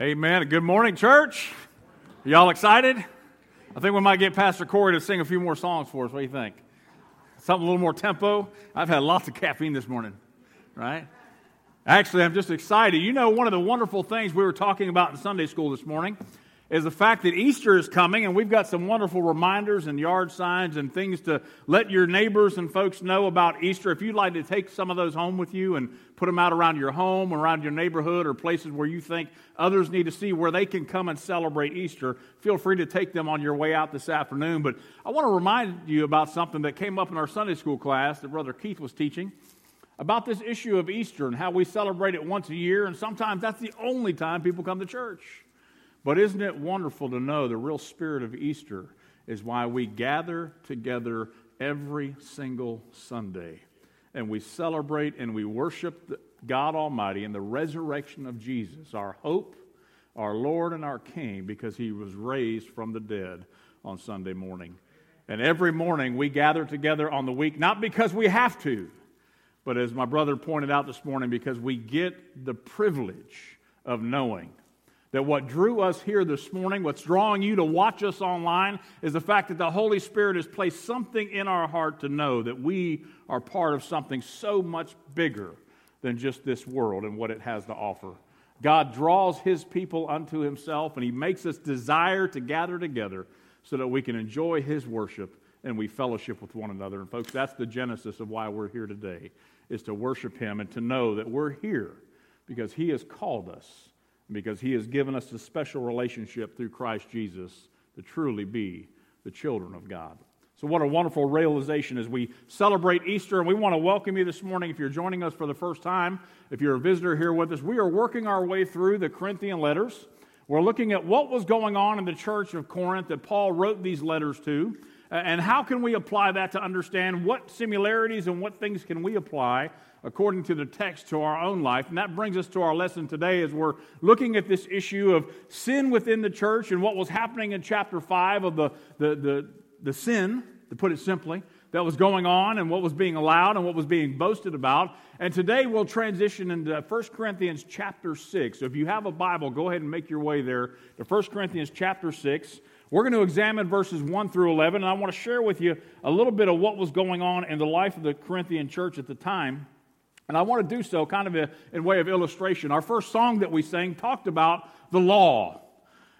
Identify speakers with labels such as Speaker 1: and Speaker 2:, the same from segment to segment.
Speaker 1: Amen. Good morning, church. Y'all excited? I think we might get Pastor Corey to sing a few more songs for us. What do you think? Something a little more tempo. I've had lots of caffeine this morning, right? Actually, I'm just excited. You know, one of the wonderful things we were talking about in Sunday school this morning is the fact that Easter is coming, and we've got some wonderful reminders and yard signs and things to let your neighbors and folks know about Easter. If you'd like to take some of those home with you and put them out around your home, around your neighborhood, or places where you think others need to see where they can come and celebrate Easter, feel free to take them on your way out this afternoon. But I want to remind you about something that came up in our Sunday school class that Brother Keith was teaching about this issue of Easter and how we celebrate it once a year, and sometimes that's the only time people come to church. But isn't it wonderful to know the real spirit of Easter is why we gather together every single Sunday and we celebrate and we worship God Almighty and the resurrection of Jesus, our hope, our Lord, and our King, because he was raised from the dead on Sunday morning. And every morning we gather together on the week, not because we have to, but as my brother pointed out this morning, because we get the privilege of knowing that what drew us here this morning, what's drawing you to watch us online, is the fact that the Holy Spirit has placed something in our heart to know that we are part of something so much bigger than just this world and what it has to offer. God draws his people unto himself, and he makes us desire to gather together so that we can enjoy his worship and we fellowship with one another. And folks, that's the genesis of why we're here today, is to worship him and to know that we're here because he has called us because he has given us a special relationship through Christ Jesus to truly be the children of God. So, what a wonderful realization as we celebrate Easter. And we want to welcome you this morning if you're joining us for the first time. If you're a visitor here with us, we are working our way through the Corinthian letters. We're looking at what was going on in the church of Corinth that Paul wrote these letters to, and how can we apply that to understand what similarities and what things can we apply according to the text to our own life. And that brings us to our lesson today as we're looking at this issue of sin within the church and what was happening in chapter 5 of the, the, the, the sin, to put it simply, that was going on and what was being allowed and what was being boasted about. And today we'll transition into 1 Corinthians chapter 6. So if you have a Bible, go ahead and make your way there to 1 Corinthians chapter 6. We're going to examine verses 1 through 11, and I want to share with you a little bit of what was going on in the life of the Corinthian church at the time. And I want to do so kind of a, in way of illustration. Our first song that we sang talked about the law.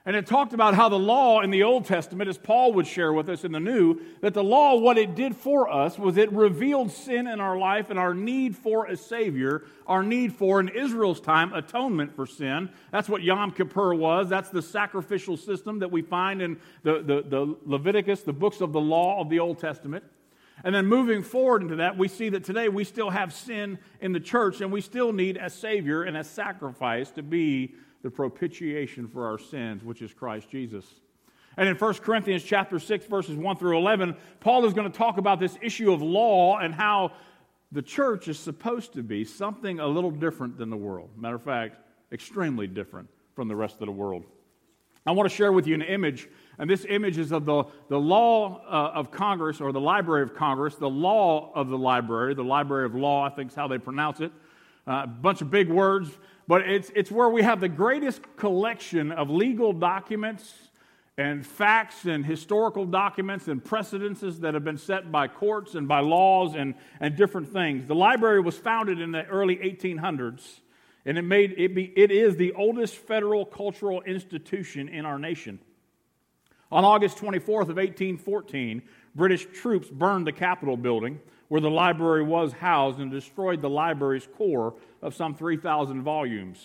Speaker 1: And it talked about how the law in the Old Testament, as Paul would share with us in the New, that the law, what it did for us was it revealed sin in our life and our need for a Savior, our need for, in Israel's time, atonement for sin. That's what Yom Kippur was. That's the sacrificial system that we find in the, the, the Leviticus, the books of the law of the Old Testament. And then moving forward into that, we see that today we still have sin in the church and we still need a Savior and a sacrifice to be the propitiation for our sins, which is Christ Jesus. And in 1 Corinthians chapter 6, verses 1 through 11, Paul is going to talk about this issue of law and how the church is supposed to be something a little different than the world. Matter of fact, extremely different from the rest of the world. I want to share with you an image and this image is of the, the law uh, of Congress or the Library of Congress, the law of the library, the Library of Law, I think is how they pronounce it. Uh, a bunch of big words, but it's, it's where we have the greatest collection of legal documents and facts and historical documents and precedences that have been set by courts and by laws and, and different things. The library was founded in the early 1800s, and it, made, it, be, it is the oldest federal cultural institution in our nation. On August 24th of 1814, British troops burned the Capitol building where the library was housed and destroyed the library's core of some 3,000 volumes.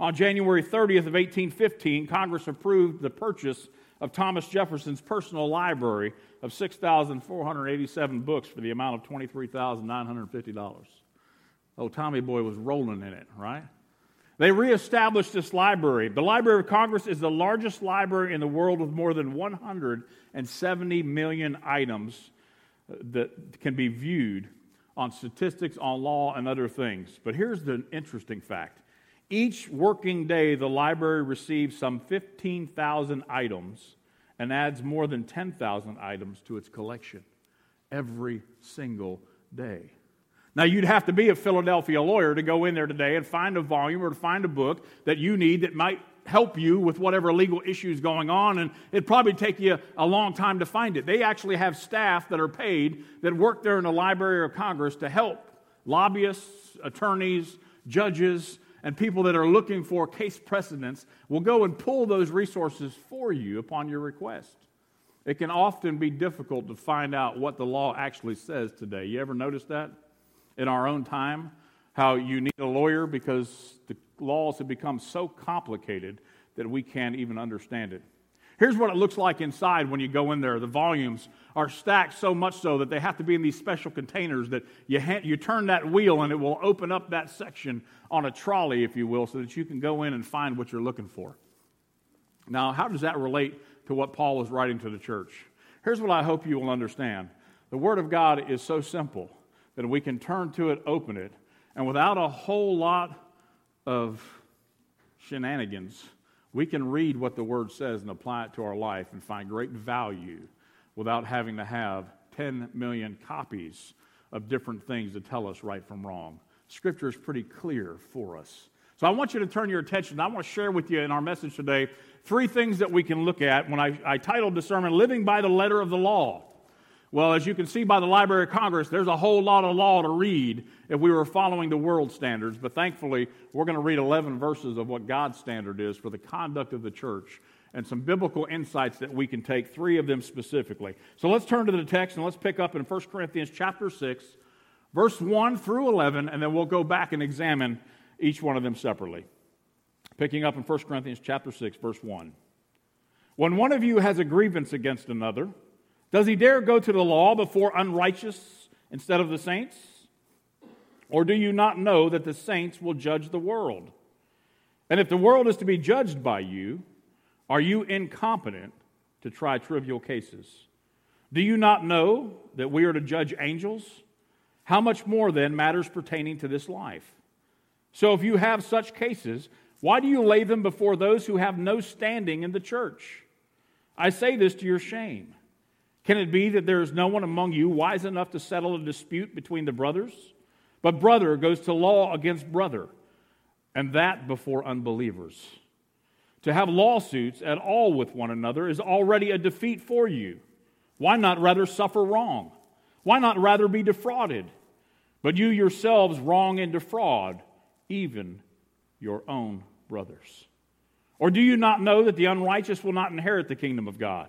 Speaker 1: On January 30th of 1815, Congress approved the purchase of Thomas Jefferson's personal library of 6,487 books for the amount of $23,950. Oh, Tommy Boy was rolling in it, right? They reestablished this library. The Library of Congress is the largest library in the world with more than 170 million items uh, that can be viewed on statistics, on law, and other things. But here's the interesting fact each working day, the library receives some 15,000 items and adds more than 10,000 items to its collection every single day. Now, you'd have to be a Philadelphia lawyer to go in there today and find a volume or to find a book that you need that might help you with whatever legal issues going on, and it'd probably take you a long time to find it. They actually have staff that are paid that work there in the Library of Congress to help lobbyists, attorneys, judges, and people that are looking for case precedents will go and pull those resources for you upon your request. It can often be difficult to find out what the law actually says today. You ever notice that in our own time? How you need a lawyer because the laws have become so complicated that we can't even understand it. Here's what it looks like inside when you go in there. The volumes are stacked so much so that they have to be in these special containers that you, ha- you turn that wheel and it will open up that section on a trolley, if you will, so that you can go in and find what you're looking for. Now, how does that relate to what Paul was writing to the church? Here's what I hope you will understand the Word of God is so simple that we can turn to it, open it, and without a whole lot of shenanigans, we can read what the Word says and apply it to our life and find great value without having to have 10 million copies of different things to tell us right from wrong. Scripture is pretty clear for us. So I want you to turn your attention. I want to share with you in our message today three things that we can look at when I, I titled the sermon, Living by the Letter of the Law. Well, as you can see by the Library of Congress, there's a whole lot of law to read if we were following the world standards. But thankfully, we're going to read 11 verses of what God's standard is for the conduct of the church and some biblical insights that we can take, three of them specifically. So let's turn to the text and let's pick up in 1 Corinthians chapter 6, verse 1 through 11, and then we'll go back and examine each one of them separately. Picking up in 1 Corinthians chapter 6, verse 1. When one of you has a grievance against another, does he dare go to the law before unrighteous instead of the saints? Or do you not know that the saints will judge the world? And if the world is to be judged by you, are you incompetent to try trivial cases? Do you not know that we are to judge angels? How much more then matters pertaining to this life? So if you have such cases, why do you lay them before those who have no standing in the church? I say this to your shame. Can it be that there is no one among you wise enough to settle a dispute between the brothers? But brother goes to law against brother, and that before unbelievers. To have lawsuits at all with one another is already a defeat for you. Why not rather suffer wrong? Why not rather be defrauded? But you yourselves wrong and defraud even your own brothers. Or do you not know that the unrighteous will not inherit the kingdom of God?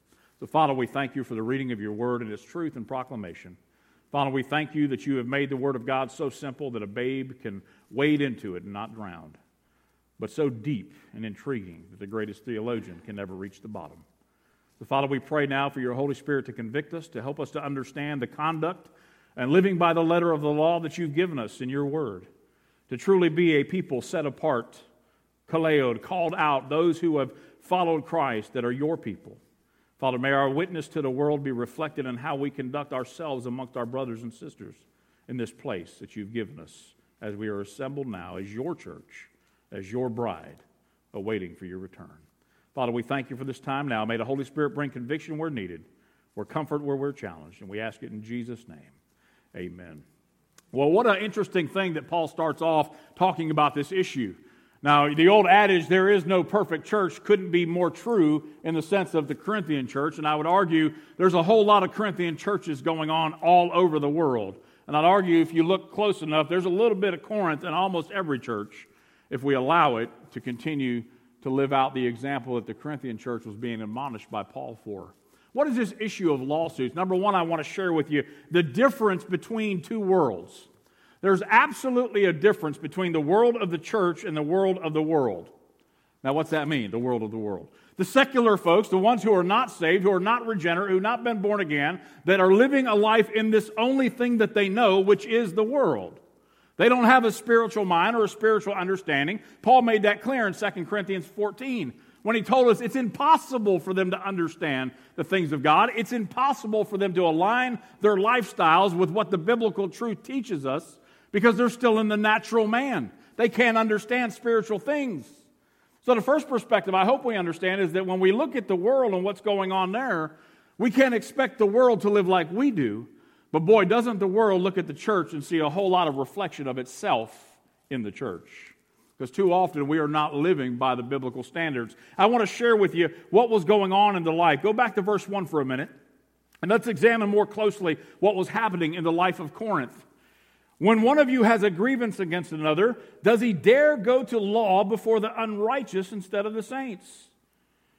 Speaker 1: So, Father, we thank you for the reading of your word and its truth and proclamation. Father, we thank you that you have made the word of God so simple that a babe can wade into it and not drown, but so deep and intriguing that the greatest theologian can never reach the bottom. So, Father, we pray now for your Holy Spirit to convict us, to help us to understand the conduct and living by the letter of the law that you've given us in your word, to truly be a people set apart, called out, those who have followed Christ that are your people. Father, may our witness to the world be reflected in how we conduct ourselves amongst our brothers and sisters in this place that you've given us as we are assembled now as your church, as your bride, awaiting for your return. Father, we thank you for this time now. May the Holy Spirit bring conviction where needed, or comfort where we're challenged. And we ask it in Jesus' name. Amen. Well, what an interesting thing that Paul starts off talking about this issue. Now, the old adage, there is no perfect church, couldn't be more true in the sense of the Corinthian church. And I would argue there's a whole lot of Corinthian churches going on all over the world. And I'd argue if you look close enough, there's a little bit of Corinth in almost every church if we allow it to continue to live out the example that the Corinthian church was being admonished by Paul for. What is this issue of lawsuits? Number one, I want to share with you the difference between two worlds. There's absolutely a difference between the world of the church and the world of the world. Now, what's that mean, the world of the world? The secular folks, the ones who are not saved, who are not regenerate, who have not been born again, that are living a life in this only thing that they know, which is the world. They don't have a spiritual mind or a spiritual understanding. Paul made that clear in 2 Corinthians 14 when he told us it's impossible for them to understand the things of God. It's impossible for them to align their lifestyles with what the biblical truth teaches us because they're still in the natural man. They can't understand spiritual things. So, the first perspective I hope we understand is that when we look at the world and what's going on there, we can't expect the world to live like we do. But boy, doesn't the world look at the church and see a whole lot of reflection of itself in the church? Because too often we are not living by the biblical standards. I want to share with you what was going on in the life. Go back to verse 1 for a minute, and let's examine more closely what was happening in the life of Corinth. When one of you has a grievance against another, does he dare go to law before the unrighteous instead of the saints?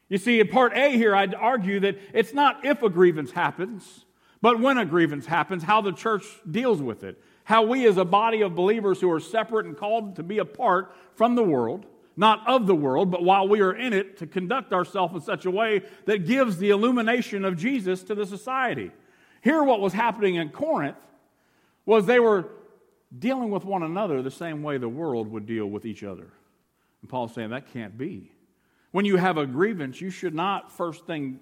Speaker 1: You see, in part A here, I'd argue that it's not if a grievance happens, but when a grievance happens, how the church deals with it. How we, as a body of believers who are separate and called to be apart from the world, not of the world, but while we are in it, to conduct ourselves in such a way that gives the illumination of Jesus to the society. Here, what was happening in Corinth was they were dealing with one another the same way the world would deal with each other. And Paul's saying that can't be. When you have a grievance, you should not, first thing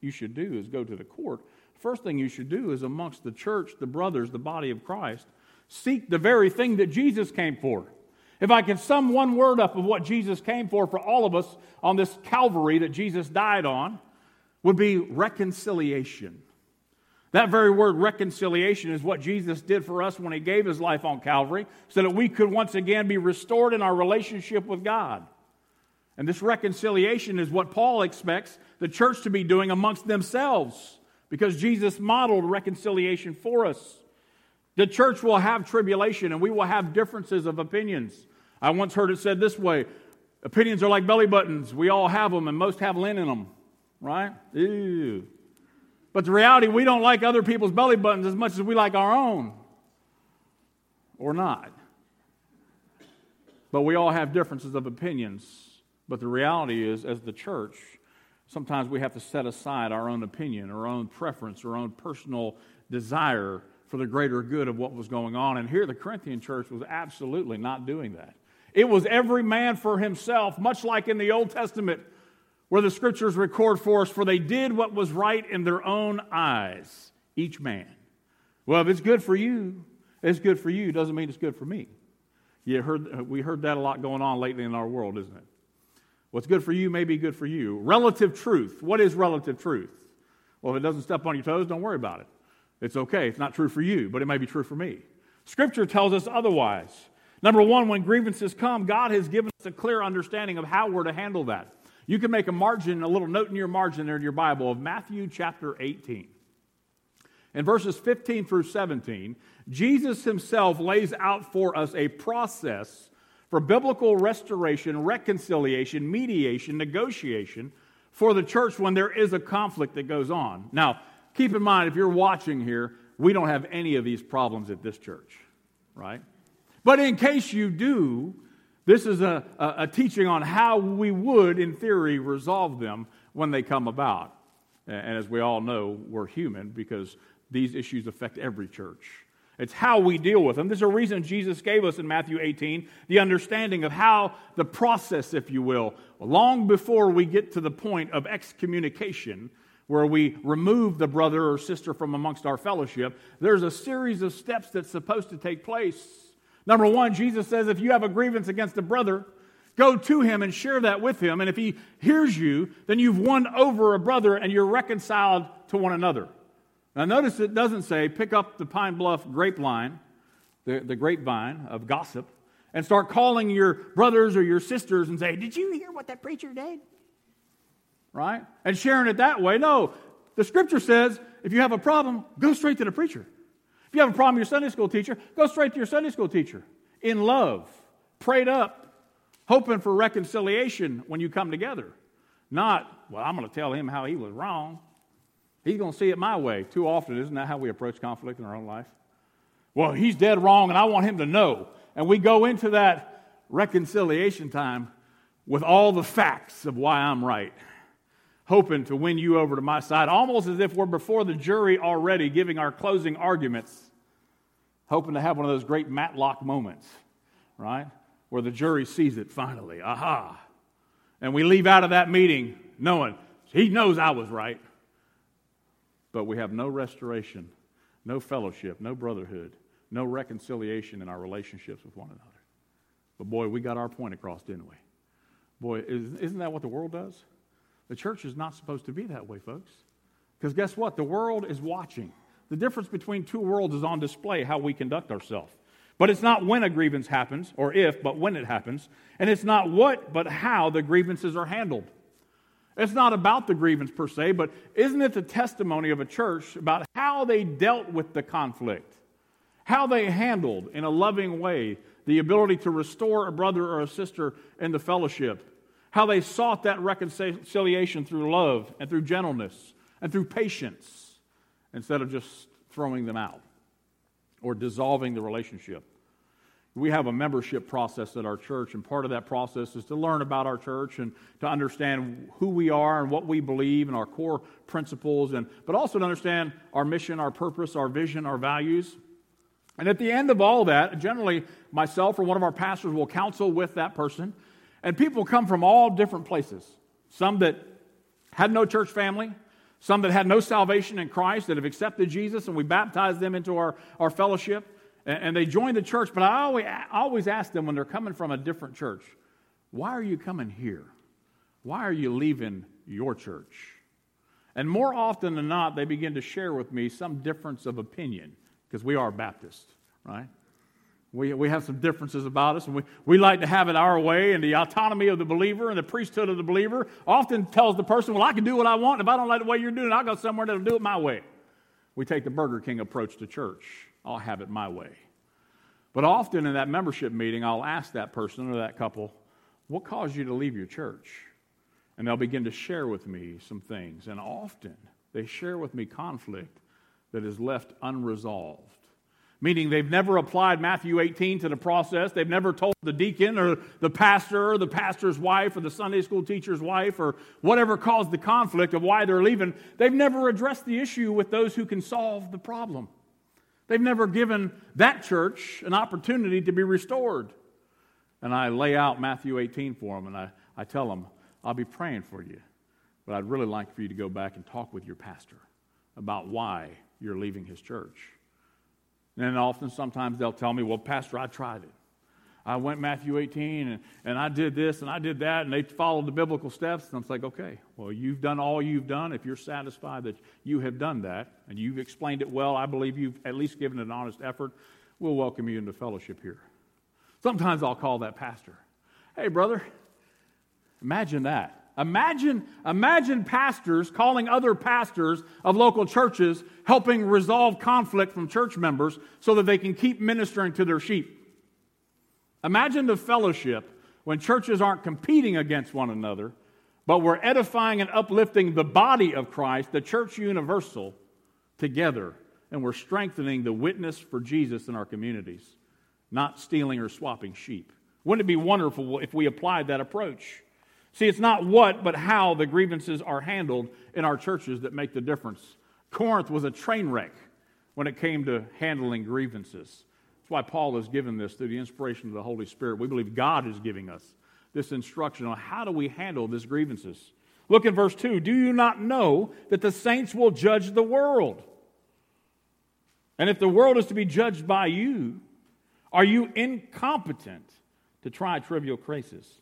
Speaker 1: you should do is go to the court. First thing you should do is amongst the church, the brothers, the body of Christ, seek the very thing that Jesus came for. If I can sum one word up of what Jesus came for for all of us on this Calvary that Jesus died on, would be reconciliation. That very word reconciliation is what Jesus did for us when he gave his life on Calvary so that we could once again be restored in our relationship with God. And this reconciliation is what Paul expects the church to be doing amongst themselves because Jesus modeled reconciliation for us. The church will have tribulation and we will have differences of opinions. I once heard it said this way opinions are like belly buttons. We all have them and most have lint in them, right? Ew. But the reality, we don't like other people's belly buttons as much as we like our own. Or not. But we all have differences of opinions. But the reality is, as the church, sometimes we have to set aside our own opinion, our own preference, our own personal desire for the greater good of what was going on. And here, the Corinthian church was absolutely not doing that. It was every man for himself, much like in the Old Testament where the scriptures record for us, for they did what was right in their own eyes, each man. Well, if it's good for you, it's good for you. Doesn't mean it's good for me. You heard, we heard that a lot going on lately in our world, isn't it? What's good for you may be good for you. Relative truth. What is relative truth? Well, if it doesn't step on your toes, don't worry about it. It's okay. It's not true for you, but it may be true for me. Scripture tells us otherwise. Number one, when grievances come, God has given us a clear understanding of how we're to handle that. You can make a margin, a little note in your margin there in your Bible of Matthew chapter 18. In verses 15 through 17, Jesus himself lays out for us a process for biblical restoration, reconciliation, mediation, negotiation for the church when there is a conflict that goes on. Now, keep in mind, if you're watching here, we don't have any of these problems at this church, right? But in case you do, this is a, a, teaching on how we would, in theory, resolve them when they come about. And as we all know, we're human because these issues affect every church. It's how we deal with them. There's a reason Jesus gave us in Matthew 18 the understanding of how the process, if you will, long before we get to the point of excommunication, where we remove the brother or sister from amongst our fellowship, there's a series of steps that's supposed to take place Number one, Jesus says if you have a grievance against a brother, go to him and share that with him. And if he hears you, then you've won over a brother and you're reconciled to one another. Now, notice it doesn't say pick up the Pine Bluff grapevine, the, the grapevine of gossip, and start calling your brothers or your sisters and say, Did you hear what that preacher did? Right? And sharing it that way. No, the scripture says if you have a problem, go straight to the preacher. If you have a problem with your Sunday school teacher, go straight to your Sunday school teacher in love, prayed up, hoping for reconciliation when you come together. Not, well, I'm going to tell him how he was wrong. He's going to see it my way. Too often, isn't that how we approach conflict in our own life? Well, he's dead wrong, and I want him to know. And we go into that reconciliation time with all the facts of why I'm right hoping to win you over to my side, almost as if we're before the jury already giving our closing arguments, hoping to have one of those great Matlock moments, right? Where the jury sees it finally. Aha. And we leave out of that meeting knowing he knows I was right. But we have no restoration, no fellowship, no brotherhood, no reconciliation in our relationships with one another. But boy, we got our point across, didn't we? Boy, isn't that what the world does? The church is not supposed to be that way, folks. Because guess what? The world is watching. The difference between two worlds is on display how we conduct ourselves. But it's not when a grievance happens, or if, but when it happens. And it's not what, but how the grievances are handled. It's not about the grievance per se, but isn't it the testimony of a church about how they dealt with the conflict? How they handled, in a loving way, the ability to restore a brother or a sister in the fellowship? How they sought that reconciliation through love and through gentleness and through patience instead of just throwing them out or dissolving the relationship. We have a membership process at our church, and part of that process is to learn about our church and to understand who we are and what we believe and our core principles, and, but also to understand our mission, our purpose, our vision, our values. And at the end of all that, generally myself or one of our pastors will counsel with that person, and people come from all different places. Some that had no church family, some that had no salvation in Christ, that have accepted Jesus, and we baptize them into our, our fellowship, and, and they join the church. But I always, always ask them when they're coming from a different church, why are you coming here? Why are you leaving your church? And more often than not, they begin to share with me some difference of opinion, because we are Baptists, right? We, we have some differences about us, and we, we like to have it our way. And the autonomy of the believer and the priesthood of the believer often tells the person, Well, I can do what I want. If I don't like the way you're doing it, I'll go somewhere that'll do it my way. We take the Burger King approach to church. I'll have it my way. But often in that membership meeting, I'll ask that person or that couple, What caused you to leave your church? And they'll begin to share with me some things. And often they share with me conflict that is left unresolved meaning they've never applied Matthew 18 to the process. They've never told the deacon or the pastor or the pastor's wife or the Sunday school teacher's wife or whatever caused the conflict of why they're leaving. They've never addressed the issue with those who can solve the problem. They've never given that church an opportunity to be restored. And I lay out Matthew 18 for them and I, I tell them, I'll be praying for you, but I'd really like for you to go back and talk with your pastor about why you're leaving his church. And often, sometimes they'll tell me, Well, Pastor, I tried it. I went Matthew 18 and, and I did this and I did that, and they followed the biblical steps. And I'm like, okay, well, you've done all you've done. If you're satisfied that you have done that and you've explained it well, I believe you've at least given an honest effort, we'll welcome you into fellowship here. Sometimes I'll call that pastor. Hey, brother, imagine that. Imagine, imagine pastors calling other pastors of local churches, helping resolve conflict from church members so that they can keep ministering to their sheep. Imagine the fellowship when churches aren't competing against one another, but we're edifying and uplifting the body of Christ, the church universal, together, and we're strengthening the witness for Jesus in our communities, not stealing or swapping sheep. Wouldn't it be wonderful if we applied that approach? See, it's not what, but how the grievances are handled in our churches that make the difference. Corinth was a train wreck when it came to handling grievances. That's why Paul has given this through the inspiration of the Holy Spirit. We believe God is giving us this instruction on how do we handle these grievances. Look at verse 2. Do you not know that the saints will judge the world? And if the world is to be judged by you, are you incompetent to try trivial cases?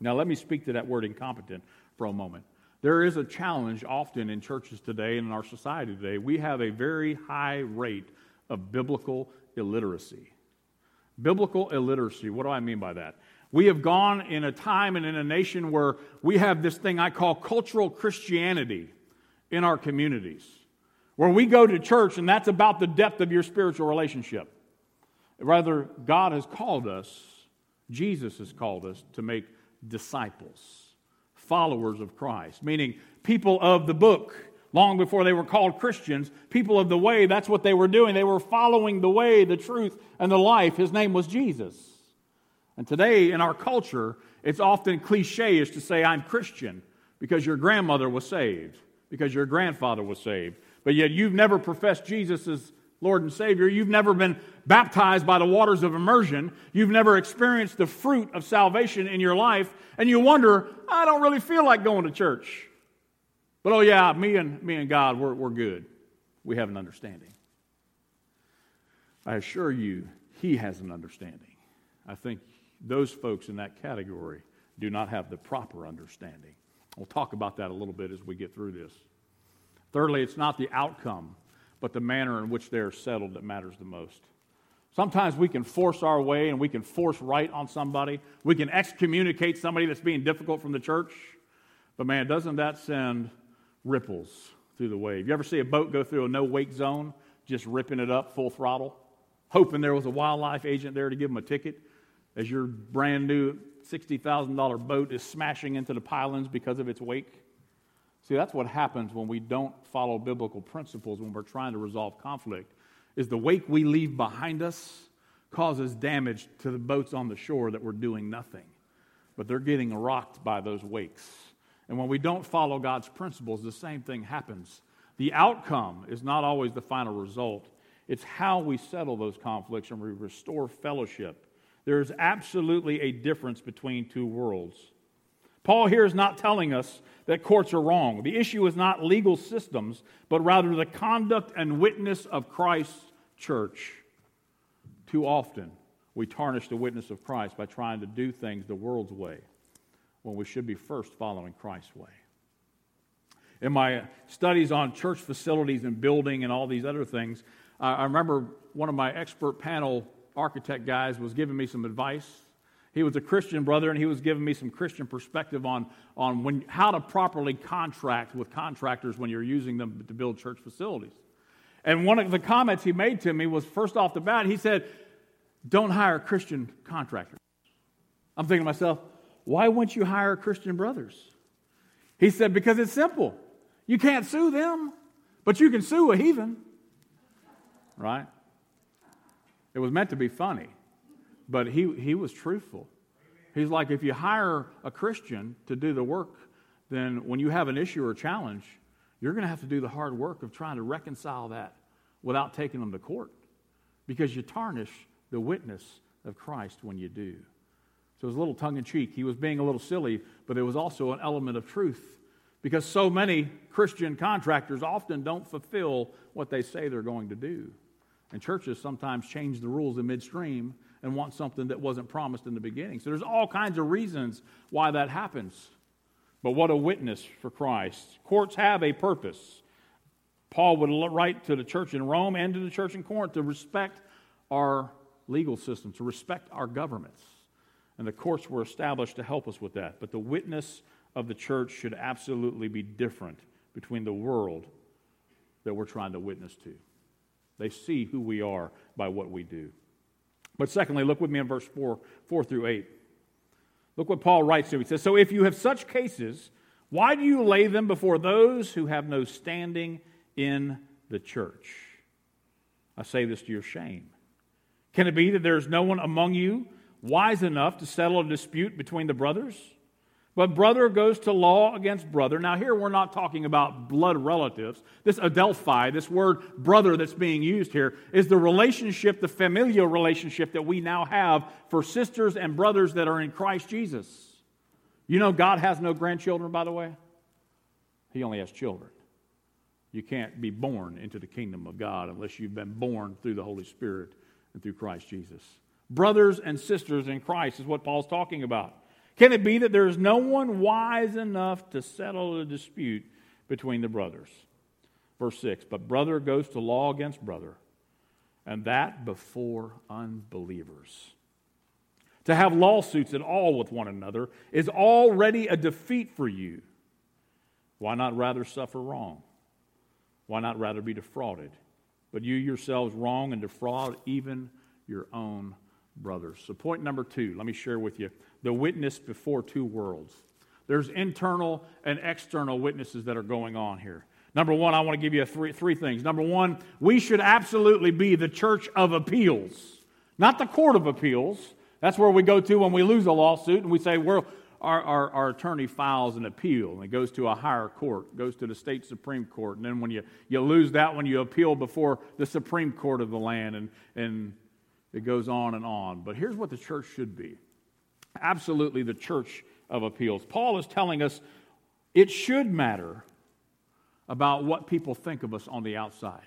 Speaker 1: Now, let me speak to that word incompetent for a moment. There is a challenge often in churches today and in our society today. We have a very high rate of biblical illiteracy. Biblical illiteracy, what do I mean by that? We have gone in a time and in a nation where we have this thing I call cultural Christianity in our communities, where we go to church and that's about the depth of your spiritual relationship. Rather, God has called us, Jesus has called us to make disciples, followers of Christ, meaning people of the book. Long before they were called Christians, people of the way, that's what they were doing. They were following the way, the truth, and the life. His name was Jesus. And today in our culture, it's often cliche is to say, I'm Christian because your grandmother was saved, because your grandfather was saved. But yet you've never professed Jesus as Lord and Savior. You've never been baptized by the waters of immersion. You've never experienced the fruit of salvation in your life. And you wonder, I don't really feel like going to church. But oh, yeah, me and, me and God, we're, we're good. We have an understanding. I assure you, He has an understanding. I think those folks in that category do not have the proper understanding. We'll talk about that a little bit as we get through this. Thirdly, it's not the outcome, but the manner in which they are settled that matters the most. Sometimes we can force our way and we can force right on somebody. We can excommunicate somebody that's being difficult from the church. But man, doesn't that send ripples through the wave? You ever see a boat go through a no wake zone, just ripping it up full throttle, hoping there was a wildlife agent there to give them a ticket as your brand new $60,000 boat is smashing into the pilings because of its wake? See, that's what happens when we don't follow biblical principles when we're trying to resolve conflict. Is the wake we leave behind us causes damage to the boats on the shore that we're doing nothing. But they're getting rocked by those wakes. And when we don't follow God's principles, the same thing happens. The outcome is not always the final result. It's how we settle those conflicts and we restore fellowship. There's absolutely a difference between two worlds. Paul here is not telling us that courts are wrong. The issue is not legal systems, but rather the conduct and witness of Christ's church. Too often, we tarnish the witness of Christ by trying to do things the world's way when we should be first following Christ's way. In my studies on church facilities and building and all these other things, I remember one of my expert panel architect guys was giving me some advice he was a Christian brother, and he was giving me some Christian perspective on, on when, how to properly contract with contractors when you're using them to build church facilities. And one of the comments he made to me was first off the bat, he said, Don't hire Christian contractors. I'm thinking to myself, why wouldn't you hire Christian brothers? He said, Because it's simple. You can't sue them, but you can sue a heathen. Right? It was meant to be funny. But he, he was truthful. He's like, if you hire a Christian to do the work, then when you have an issue or challenge, you're going to have to do the hard work of trying to reconcile that without taking them to court because you tarnish the witness of Christ when you do. So it was a little tongue in cheek. He was being a little silly, but there was also an element of truth because so many Christian contractors often don't fulfill what they say they're going to do. And churches sometimes change the rules in midstream and want something that wasn't promised in the beginning. So there's all kinds of reasons why that happens. But what a witness for Christ. Courts have a purpose. Paul would write to the church in Rome and to the church in Corinth to respect our legal system, to respect our governments. And the courts were established to help us with that. But the witness of the church should absolutely be different between the world that we're trying to witness to. They see who we are by what we do. But secondly, look with me in verse 4, 4 through 8. Look what Paul writes to here. He says, So if you have such cases, why do you lay them before those who have no standing in the church? I say this to your shame. Can it be that there is no one among you wise enough to settle a dispute between the brothers? But brother goes to law against brother. Now, here we're not talking about blood relatives. This adelphoi, this word brother that's being used here, is the relationship, the familial relationship that we now have for sisters and brothers that are in Christ Jesus. You know, God has no grandchildren, by the way, He only has children. You can't be born into the kingdom of God unless you've been born through the Holy Spirit and through Christ Jesus. Brothers and sisters in Christ is what Paul's talking about. Can it be that there is no one wise enough to settle a dispute between the brothers? Verse 6 But brother goes to law against brother, and that before unbelievers. To have lawsuits at all with one another is already a defeat for you. Why not rather suffer wrong? Why not rather be defrauded? But you yourselves wrong and defraud even your own brothers. So, point number two, let me share with you the witness before two worlds. There's internal and external witnesses that are going on here. Number one, I want to give you three, three things. Number one, we should absolutely be the church of appeals, not the court of appeals. That's where we go to when we lose a lawsuit and we say, well, our, our, our, attorney files an appeal and it goes to a higher court, goes to the state Supreme Court. And then when you, you lose that one, you appeal before the Supreme Court of the land, and, and it goes on and on. But here's what the church should be absolutely the church of appeals. Paul is telling us it should matter about what people think of us on the outside.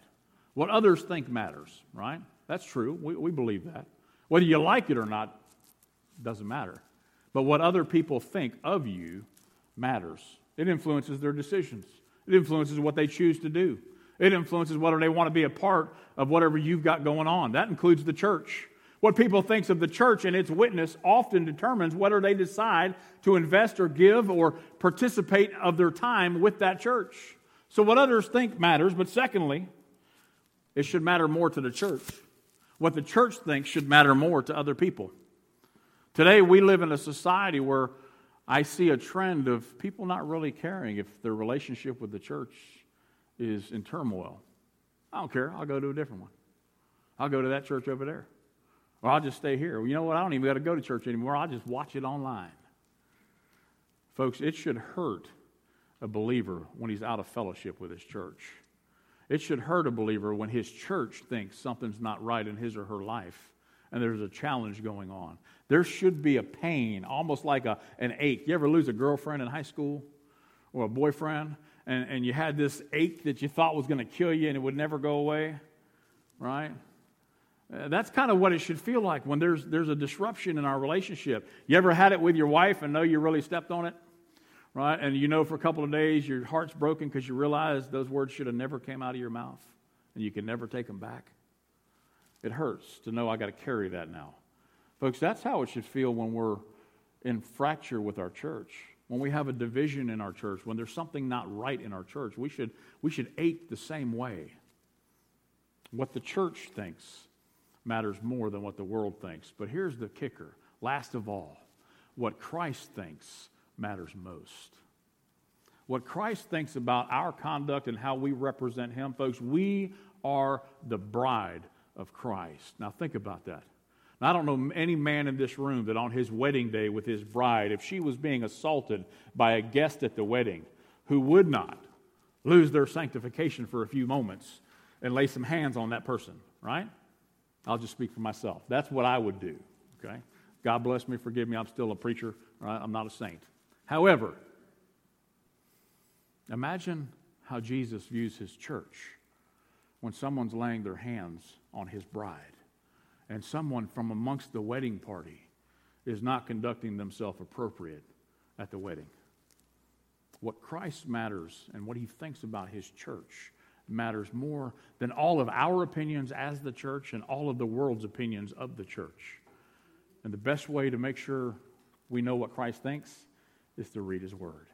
Speaker 1: What others think matters, right? That's true. We, we believe that. Whether you like it or not doesn't matter. But what other people think of you matters. It influences their decisions, it influences what they choose to do, it influences whether they want to be a part of whatever you've got going on. That includes the church. What people thinks of the church and its witness often determines whether they decide to invest or give or participate of their time with that church. So what others think matters, but secondly, it should matter more to the church. What the church thinks should matter more to other people. Today, we live in a society where I see a trend of people not really caring if their relationship with the church is in turmoil. I don't care. I'll go to a different one. I'll go to that church over there. Or I'll just stay here. You know what? I don't even got to go to church anymore. I'll just watch it online. Folks, it should hurt a believer when he's out of fellowship with his church. It should hurt a believer when his church thinks something's not right in his or her life and there's a challenge going on. There should be a pain, almost like a, an ache. You ever lose a girlfriend in high school or a boyfriend, and, and you had this ache that you thought was going to kill you and it would never go away? Right? Uh, that's kind of what it should feel like when there's, there's a disruption in our relationship. You ever had it with your wife and know you really stepped on it? Right? And you know for a couple of days your heart's broken because you realize those words should have never came out of your mouth and you can never take them back. It hurts to know I got to carry that now. Folks, that's how it should feel when we're in fracture with our church. When we have a division in our church, when there's something not right in our church, we should, we should ache the same way. What the church thinks matters more than what the world thinks. But here's the kicker last of all, what Christ thinks matters most. What Christ thinks about our conduct and how we represent Him, folks, we are the bride of Christ. Now, think about that. Now, I don't know any man in this room that on his wedding day with his bride, if she was being assaulted by a guest at the wedding who would not lose their sanctification for a few moments and lay some hands on that person, right? I'll just speak for myself. That's what I would do, okay? God bless me, forgive me, I'm still a preacher, right? I'm not a saint. However, imagine how Jesus views his church when someone's laying their hands on his bride and someone from amongst the wedding party is not conducting themselves appropriate at the wedding. What Christ matters and what he thinks about his church matters more than all of our opinions as the church and all of the world's opinions of the church. And the best way to make sure we know what Christ thinks is to read his word,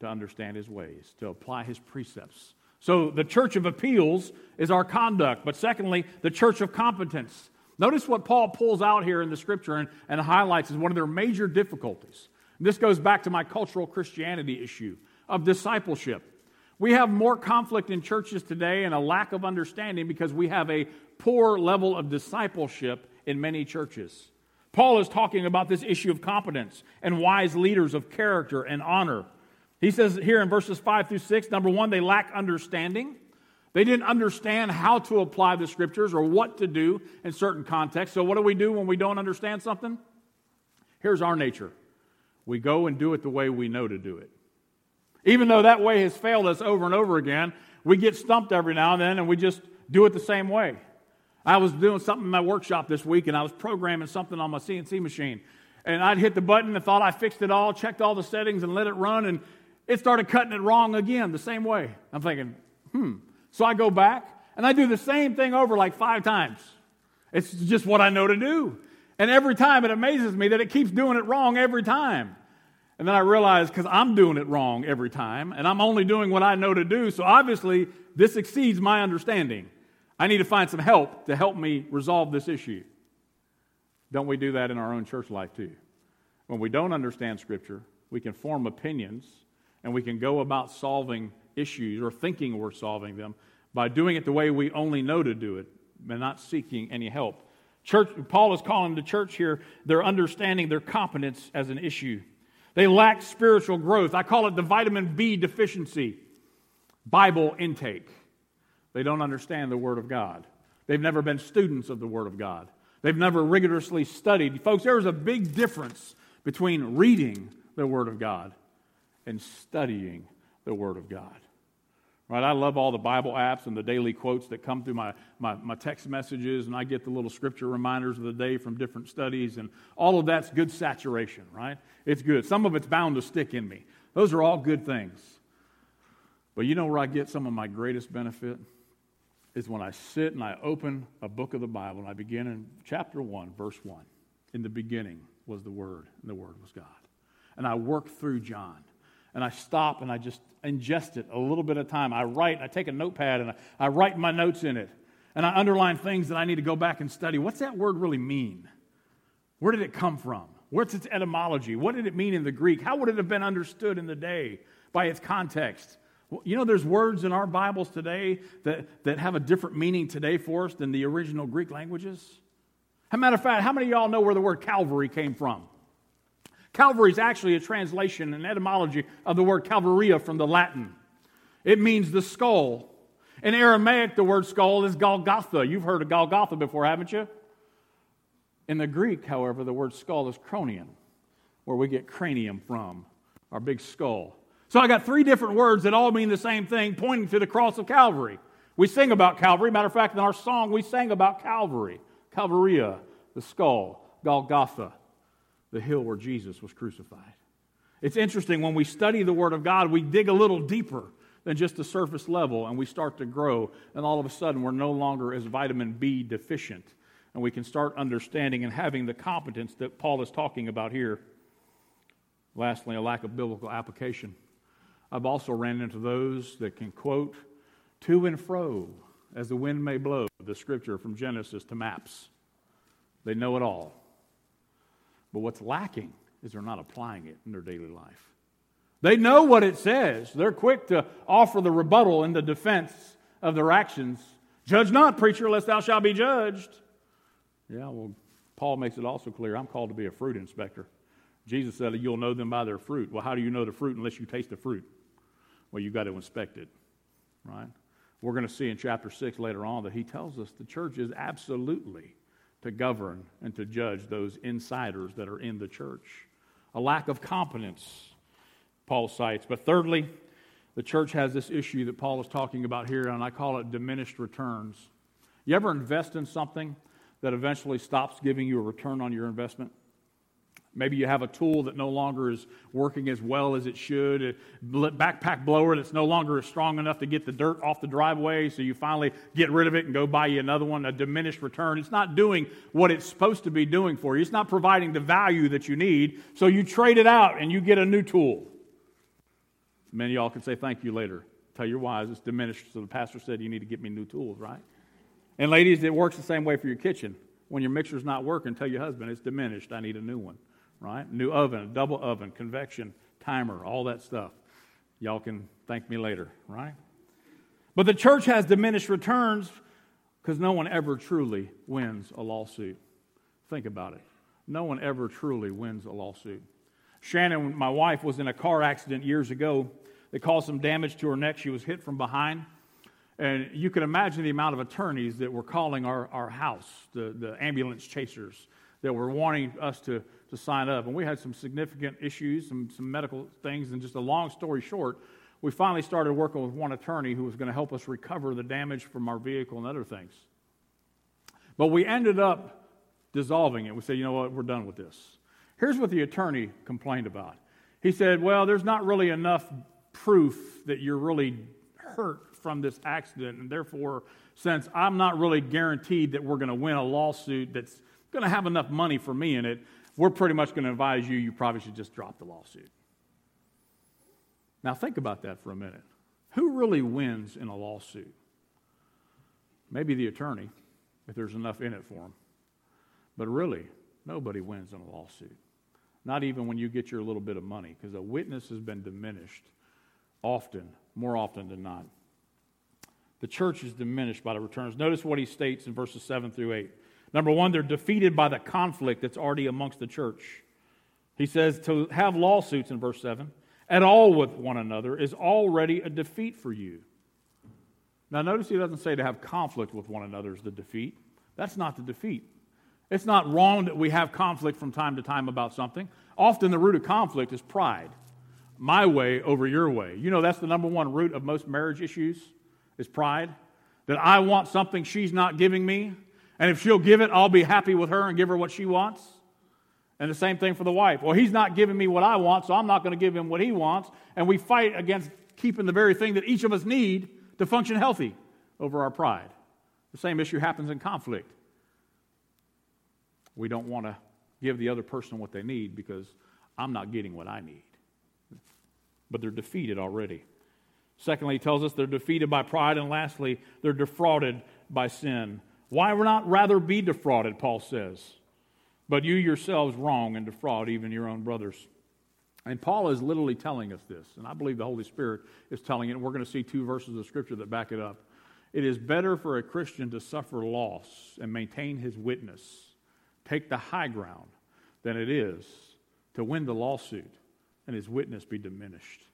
Speaker 1: to understand his ways, to apply his precepts so the church of appeals is our conduct. But secondly, the church of competence. Notice what Paul pulls out here in the scripture and, and highlights as one of their major difficulties. And this goes back to my cultural Christianity issue of discipleship. We have more conflict in churches today and a lack of understanding because we have a poor level of discipleship in many churches. Paul is talking about this issue of competence and wise leaders of character and honor. He says here in verses 5 through 6 number one, they lack understanding. They didn't understand how to apply the scriptures or what to do in certain contexts. So, what do we do when we don't understand something? Here's our nature we go and do it the way we know to do it. Even though that way has failed us over and over again, we get stumped every now and then and we just do it the same way. I was doing something in my workshop this week and I was programming something on my CNC machine. And I'd hit the button and thought I fixed it all, checked all the settings, and let it run. And it started cutting it wrong again, the same way. I'm thinking, hmm. So I go back and I do the same thing over like five times. It's just what I know to do. And every time it amazes me that it keeps doing it wrong every time. And then I realize because I'm doing it wrong every time and I'm only doing what I know to do, so obviously this exceeds my understanding. I need to find some help to help me resolve this issue. Don't we do that in our own church life too? When we don't understand Scripture, we can form opinions and we can go about solving issues or thinking we're solving them by doing it the way we only know to do it and not seeking any help. Church, Paul is calling the church here, they're understanding their competence as an issue. They lack spiritual growth. I call it the vitamin B deficiency. Bible intake. They don't understand the Word of God. They've never been students of the Word of God. They've never rigorously studied. Folks, there is a big difference between reading the Word of God and studying the Word of God. Right? I love all the Bible apps and the daily quotes that come through my, my, my, text messages, and I get the little scripture reminders of the day from different studies, and all of that's good saturation, right? It's good. Some of it's bound to stick in me. Those are all good things. But you know where I get some of my greatest benefit? Is when I sit and I open a book of the Bible and I begin in chapter 1, verse 1. In the beginning was the Word, and the Word was God. And I work through John and I stop and I just ingest it a little bit of time. I write, I take a notepad and I, I write my notes in it. And I underline things that I need to go back and study. What's that word really mean? Where did it come from? What's its etymology? What did it mean in the Greek? How would it have been understood in the day by its context? You know, there's words in our Bibles today that, that have a different meaning today for us than the original Greek languages. As a matter of fact, how many of y'all know where the word Calvary came from? Calvary is actually a translation, and etymology of the word Calvaria from the Latin. It means the skull. In Aramaic, the word skull is Golgotha. You've heard of Golgotha before, haven't you? In the Greek, however, the word skull is kranion, where we get cranium from, our big skull. So I got three different words that all mean the same thing, pointing to the cross of Calvary. We sing about Calvary. Matter of fact, in our song, we sang about Calvary. Calvaria, the skull, Golgotha the hill where Jesus was crucified. It's interesting when we study the Word of God, we dig a little deeper than just the surface level and we start to grow, and all of a sudden we're no longer as vitamin B deficient. And we can start understanding and having the competence that Paul is talking about here. Lastly, a lack of biblical application. I've also ran into those that can quote to and fro as the wind may blow the scripture from Genesis to maps. They know it all. But what's lacking is they're not applying it in their daily life. They know what it says. They're quick to offer the rebuttal in the defense of their actions. Judge not, preacher, lest thou shalt be judged. Yeah, well, Paul makes it also clear I'm called to be a fruit inspector. Jesus said, You'll know them by their fruit. Well, how do you know the fruit unless you taste the fruit? Well, you've got to inspect it, right? We're going to see in chapter 6 later on that he tells us the church is absolutely to govern and to judge those insiders that are in the church. A lack of competence, Paul cites. But thirdly, the church has this issue that Paul is talking about here, and I call it diminished returns. You ever invest in something that eventually stops giving you a return on your investment? Maybe you have a tool that no longer is working as well as it should, a backpack blower that's no longer strong enough to get the dirt off the driveway, so you finally get rid of it and go buy you another one, a diminished return. It's not doing what it's supposed to be doing for you, it's not providing the value that you need, so you trade it out and you get a new tool. Many of y'all can say thank you later. Tell your wives it's diminished, so the pastor said you need to get me new tools, right? And ladies, it works the same way for your kitchen. When your mixer's not working, tell your husband it's diminished, I need a new one right? New oven, double oven, convection, timer, all that stuff. Y'all can thank me later, right? But the church has diminished returns because no one ever truly wins a lawsuit. Think about it. No one ever truly wins a lawsuit. Shannon, my wife, was in a car accident years ago that caused some damage to her neck. She was hit from behind. And you can imagine the amount of attorneys that were calling our, our house, the, the ambulance chasers, that were wanting us to to sign up. And we had some significant issues, some, some medical things, and just a long story short, we finally started working with one attorney who was going to help us recover the damage from our vehicle and other things. But we ended up dissolving it. We said, you know what, we're done with this. Here's what the attorney complained about. He said, well, there's not really enough proof that you're really hurt from this accident, and therefore, since I'm not really guaranteed that we're going to win a lawsuit that's going to have enough money for me in it, we're pretty much going to advise you you probably should just drop the lawsuit. Now, think about that for a minute. Who really wins in a lawsuit? Maybe the attorney, if there's enough in it for him. But really, nobody wins in a lawsuit. Not even when you get your little bit of money, because a witness has been diminished often, more often than not. The church is diminished by the returns. Notice what he states in verses 7 through 8. Number one, they're defeated by the conflict that's already amongst the church. He says to have lawsuits in verse 7 at all with one another is already a defeat for you. Now, notice he doesn't say to have conflict with one another is the defeat. That's not the defeat. It's not wrong that we have conflict from time to time about something. Often the root of conflict is pride. My way over your way. You know, that's the number one root of most marriage issues is pride. That I want something she's not giving me, and if she'll give it, I'll be happy with her and give her what she wants. And the same thing for the wife. Well, he's not giving me what I want, so I'm not going to give him what he wants. And we fight against keeping the very thing that each of us need to function healthy over our pride. The same issue happens in conflict. We don't want to give the other person what they need because I'm not getting what I need. But they're defeated already. Secondly, he tells us they're defeated by pride. And lastly, they're defrauded by sin. Why not rather be defrauded, Paul says? But you yourselves wrong and defraud even your own brothers. And Paul is literally telling us this, and I believe the Holy Spirit is telling it, we're going to see two verses of Scripture that back it up. It is better for a Christian to suffer loss and maintain his witness, take the high ground, than it is to win the lawsuit and his witness be diminished.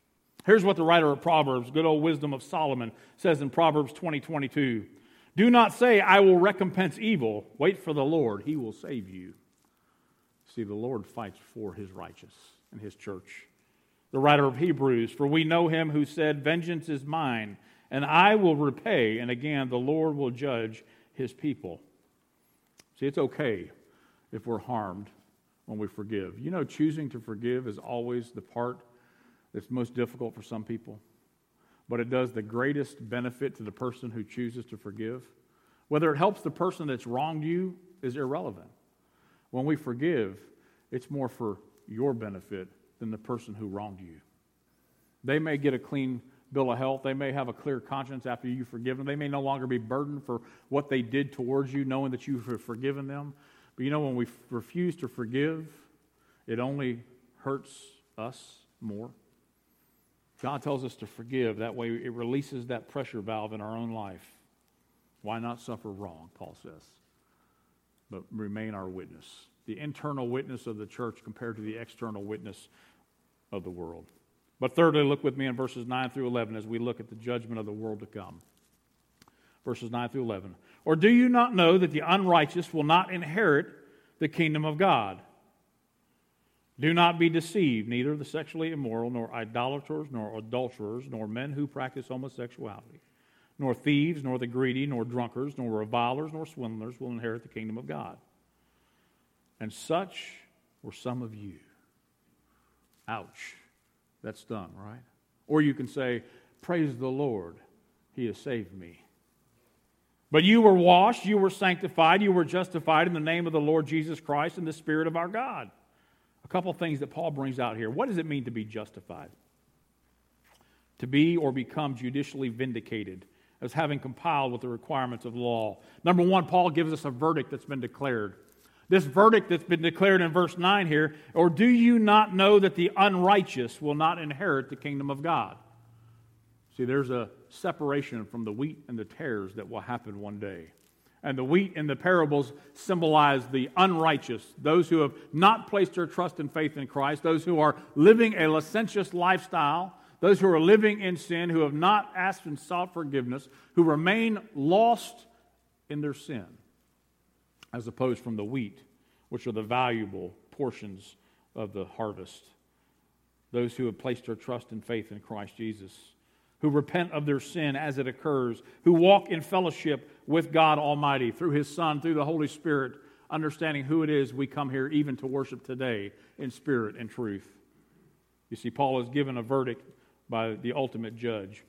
Speaker 1: Here's what the writer of Proverbs, good old wisdom of Solomon, says in Proverbs 20 22. Do not say, I will recompense evil. Wait for the Lord, he will save you. See, the Lord fights for his righteous and his church. The writer of Hebrews, for we know him who said, Vengeance is mine, and I will repay. And again, the Lord will judge his people. See, it's okay if we're harmed when we forgive. You know, choosing to forgive is always the part that's most difficult for some people, but it does the greatest benefit to the person who chooses to forgive. Whether it helps the person that's wronged you is irrelevant. When we forgive, it's more for your benefit than the person who wronged you. They may get a clean bill of health. They may have a clear conscience after you've forgiven them. They may no longer be burdened for what they did towards you, knowing that you've forgiven them. But you know, when we refuse to forgive, it only hurts us more. God tells us to forgive. That way, it releases that pressure valve in our own life. Why not suffer wrong, Paul says, but remain our witness. The internal witness of the church compared to the external witness of the world. But thirdly, look with me in verses 9 through 11 as we look at the judgment of the world to come. Verses 9 through 11. Or do you not know that the unrighteous will not inherit the kingdom of God? Do not be deceived, neither the sexually immoral, nor idolaters, nor adulterers, nor men who practice homosexuality, nor thieves, nor the greedy, nor drunkards, nor revilers, nor swindlers will inherit the kingdom of God. And such were some of you. Ouch. That's done, right? Or you can say, Praise the Lord, He has saved me. But you were washed, you were sanctified, you were justified in the name of the Lord Jesus Christ and the Spirit of our God. A couple things that Paul brings out here. What does it mean to be justified? To be or become judicially vindicated as having compiled with the requirements of law. Number one, Paul gives us a verdict that's been declared. This verdict that's been declared in verse 9 here, or do you not know that the unrighteous will not inherit the kingdom of God? See, there's a separation from the wheat and the tares that will happen one day. And the wheat in the parables symbolize the unrighteous, those who have not placed their trust and faith in Christ, those who are living a licentious lifestyle, those who are living in sin, who have not asked and sought forgiveness, who remain lost in their sin, as opposed from the wheat, which are the valuable portions of the harvest. Those who have placed their trust and faith in Christ Jesus who repent of their sin as it occurs, who walk in fellowship with God Almighty through His Son, through the Holy Spirit, understanding who it is we come here even to worship today in spirit and truth. You see, Paul is given a verdict by the ultimate judge,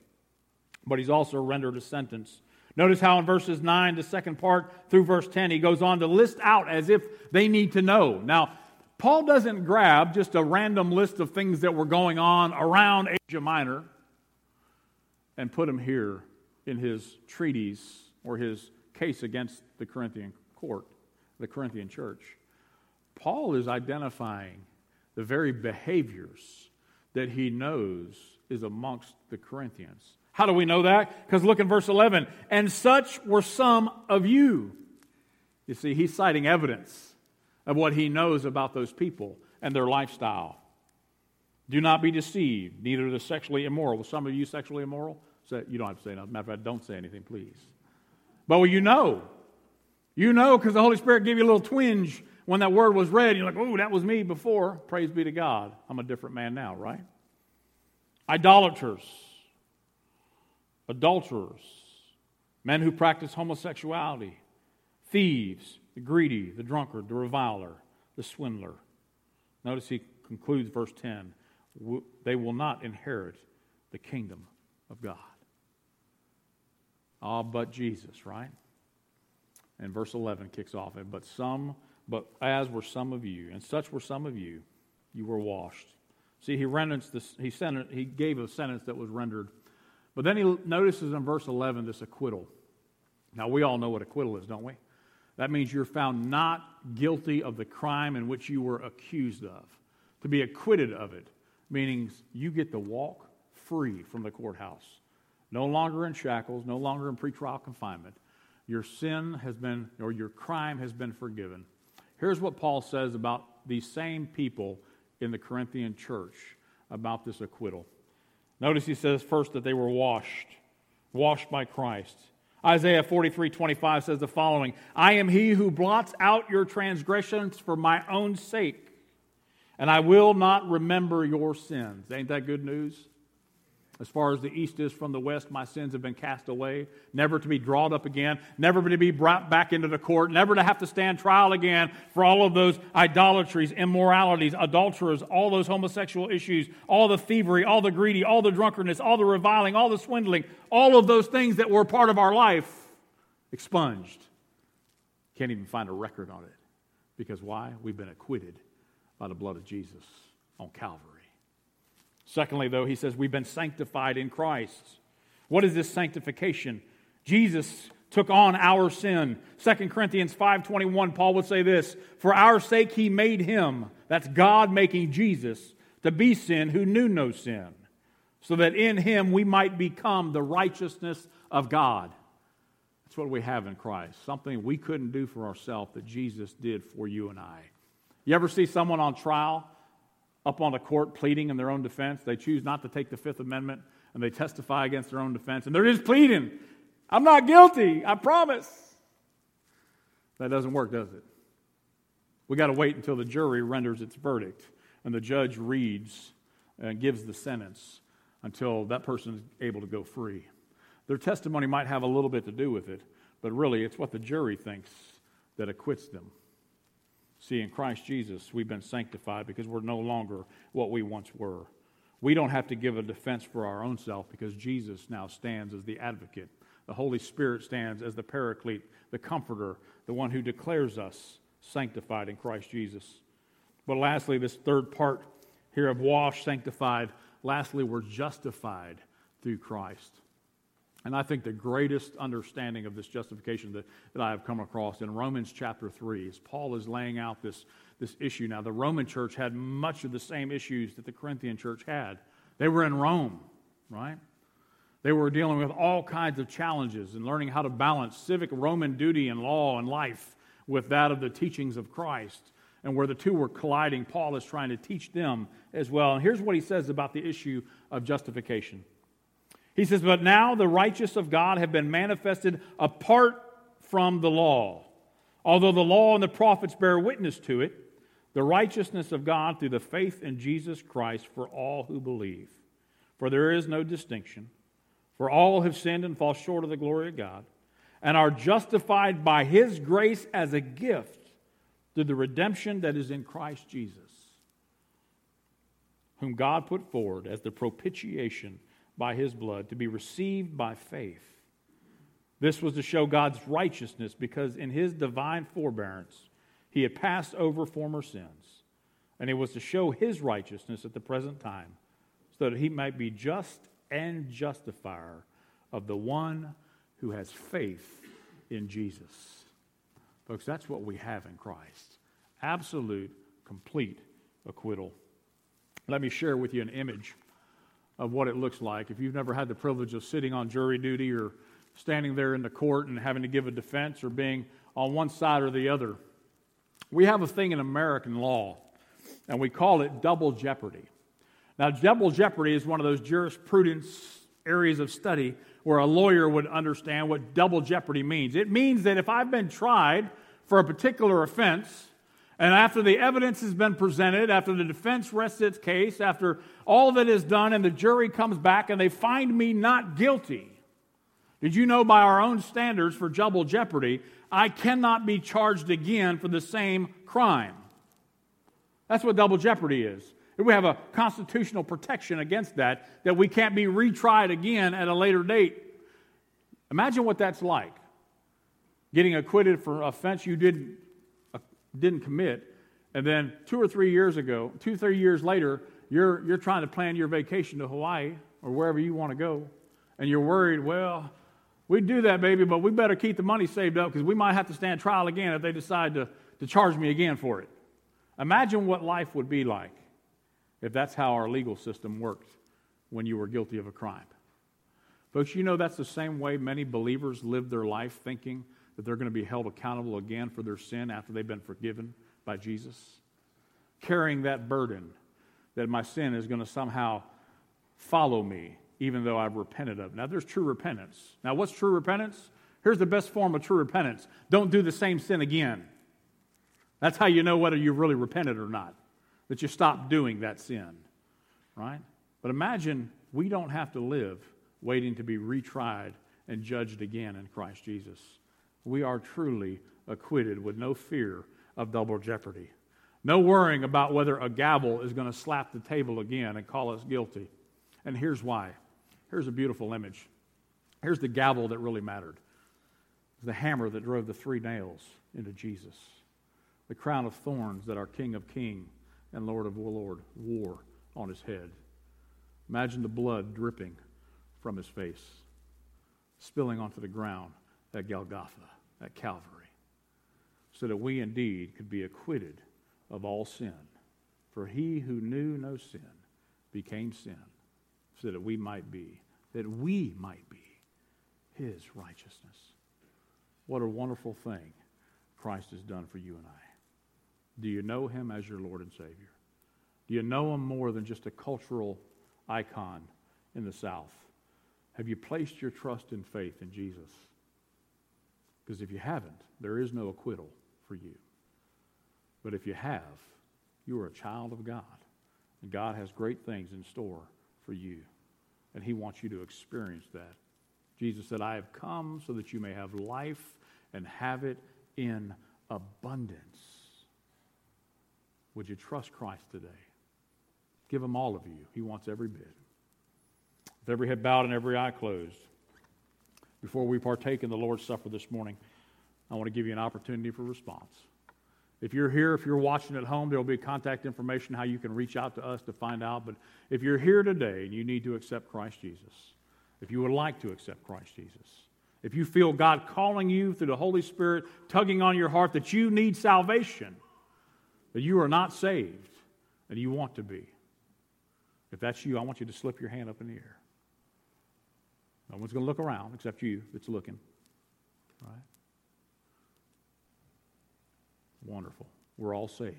Speaker 1: but he's also rendered a sentence. Notice how in verses 9, the second part, through verse 10, he goes on to list out as if they need to know. Now, Paul doesn't grab just a random list of things that were going on around Asia Minor and put him here in his treatise or his case against the Corinthian court, the Corinthian church. Paul is identifying the very behaviors that he knows is amongst the Corinthians. How do we know that? Because look in verse 11. And such were some of you. You see, he's citing evidence of what he knows about those people. and their lifestyle. Do not be deceived, neither the sexually immoral. Well, some of you sexually immoral? So you don't have to say nothing. Matter of fact, don't say anything, please. But well, you know. You know because the Holy Spirit gave you a little twinge when that word was read. You're like, oh, that was me before. Praise be to God. I'm a different man now, right? Idolaters, adulterers, men who practice homosexuality, thieves, the greedy, the drunkard, the reviler, the swindler. Notice he concludes verse 10 they will not inherit the kingdom of God. Ah, but Jesus, right? And verse 11 kicks off it. But some, but as were some of you, and such were some of you, you were washed. See, he rendered this, he, sent, he gave a sentence that was rendered. But then he notices in verse 11 this acquittal. Now, we all know what acquittal is, don't we? That means you're found not guilty of the crime in which you were accused of. To be acquitted of it, meaning you get to walk free from the courthouse. No longer in shackles, no longer in pretrial confinement. Your sin has been, or your crime has been forgiven. Here's what Paul says about these same people in the Corinthian church about this acquittal. Notice he says first that they were washed, washed by Christ. Isaiah 43 25 says the following I am he who blots out your transgressions for my own sake, and I will not remember your sins. Ain't that good news? As far as the east is from the west, my sins have been cast away, never to be drawn up again, never to be brought back into the court, never to have to stand trial again for all of those idolatries, immoralities, adulterers, all those homosexual issues, all the thievery, all the greedy, all the drunkenness, all the reviling, all the swindling, all of those things that were part of our life expunged. Can't even find a record on it. Because why? We've been acquitted by the blood of Jesus on Calvary. Secondly, though, he says we've been sanctified in Christ. What is this sanctification? Jesus took on our sin. 2 Corinthians 5:21 Paul would say this, "For our sake he made him, that's God making Jesus, to be sin who knew no sin, so that in him we might become the righteousness of God." That's what we have in Christ, something we couldn't do for ourselves that Jesus did for you and I. You ever see someone on trial up on a court pleading in their own defense. They choose not to take the Fifth Amendment and they testify against their own defense. And they're just pleading, I'm not guilty, I promise. That doesn't work, does it? We got to wait until the jury renders its verdict and the judge reads and gives the sentence until that person is able to go free. Their testimony might have a little bit to do with it, but really it's what the jury thinks that acquits them. See, in Christ Jesus, we've been sanctified because we're no longer what we once were. We don't have to give a defense for our own self because Jesus now stands as the advocate. The Holy Spirit stands as the paraclete, the comforter, the one who declares us sanctified in Christ Jesus. But lastly, this third part here of washed, sanctified, lastly, we're justified through Christ. And I think the greatest understanding of this justification that, that I have come across in Romans chapter 3 is Paul is laying out this, this issue. Now, the Roman church had much of the same issues that the Corinthian church had. They were in Rome, right? They were dealing with all kinds of challenges and learning how to balance civic Roman duty and law and life with that of the teachings of Christ. And where the two were colliding, Paul is trying to teach them as well. And here's what he says about the issue of justification. He says, But now the righteous of God have been manifested apart from the law. Although the law and the prophets bear witness to it, the righteousness of God through the faith in Jesus Christ for all who believe. For there is no distinction, for all have sinned and fall short of the glory of God, and are justified by his grace as a gift through the redemption that is in Christ Jesus, whom God put forward as the propitiation by his blood, to be received by faith. This was to show God's righteousness because in his divine forbearance he had passed over former sins. And it was to show his righteousness at the present time so that he might be just and justifier of the one who has faith in Jesus. Folks, that's what we have in Christ absolute, complete acquittal. Let me share with you an image of what it looks like. If you've never had the privilege of sitting on jury duty or standing there in the court and having to give a defense or being on one side or the other, we have a thing in American law and we call it double jeopardy. Now, double jeopardy is one of those jurisprudence areas of study where a lawyer would understand what double jeopardy means. It means that if I've been tried for a particular offense, and after the evidence has been presented, after the defense rests its case, after all that is done, and the jury comes back and they find me not guilty, did you know by our own standards for double jeopardy, I cannot be charged again for the same crime? That's what double jeopardy is. We have a constitutional protection against that, that we can't be retried again at a later date. Imagine what that's like getting acquitted for an offense you didn't, didn't commit, and then two or three years ago, two, three years later, you're, you're trying to plan your vacation to Hawaii or wherever you want to go, and you're worried, well, we'd do that, baby, but we better keep the money saved up because we might have to stand trial again if they decide to, to charge me again for it. Imagine what life would be like if that's how our legal system worked when you were guilty of a crime. Folks, you know that's the same way many believers live their life thinking that they're going to be held accountable again for their sin after they've been forgiven by Jesus. Carrying that burden that my sin is going to somehow follow me even though I've repented of. Now, there's true repentance. Now, what's true repentance? Here's the best form of true repentance don't do the same sin again. That's how you know whether you've really repented or not, that you stop doing that sin, right? But imagine we don't have to live waiting to be retried and judged again in Christ Jesus. We are truly acquitted with no fear of double jeopardy. No worrying about whether a gavel is going to slap the table again and call us guilty. And here's why. Here's a beautiful image. Here's the gavel that really mattered the hammer that drove the three nails into Jesus, the crown of thorns that our King of King and Lord of Lord wore on his head. Imagine the blood dripping from his face, spilling onto the ground at Golgotha, at Calvary, so that we indeed could be acquitted of all sin. For he who knew no sin became sin, so that we might be, that we might be his righteousness. What a wonderful thing Christ has done for you and I. Do you know him as your Lord and Savior? Do you know him more than just a cultural icon in the South? Have you placed your trust and faith in Jesus? Because if you haven't, there is no acquittal for you. But if you have, you are a child of God. And God has great things in store for you. And He wants you to experience that. Jesus said, I have come so that you may have life and have it in abundance. Would you trust Christ today? Give Him all of you. He wants every bit. With every head bowed and every eye closed, before we partake in the Lord's Supper this morning, I want to give you an opportunity for response. If you're here, if you're watching at home, there will be contact information how you can reach out to us to find out. But if you're here today and you need to accept Christ Jesus, if you would like to accept Christ Jesus, if you feel God calling you through the Holy Spirit, tugging on your heart that you need salvation, that you are not saved, and you want to be, if that's you, I want you to slip your hand up in the air. No one's going to look around except you that's looking. Right? Wonderful. We're all saved.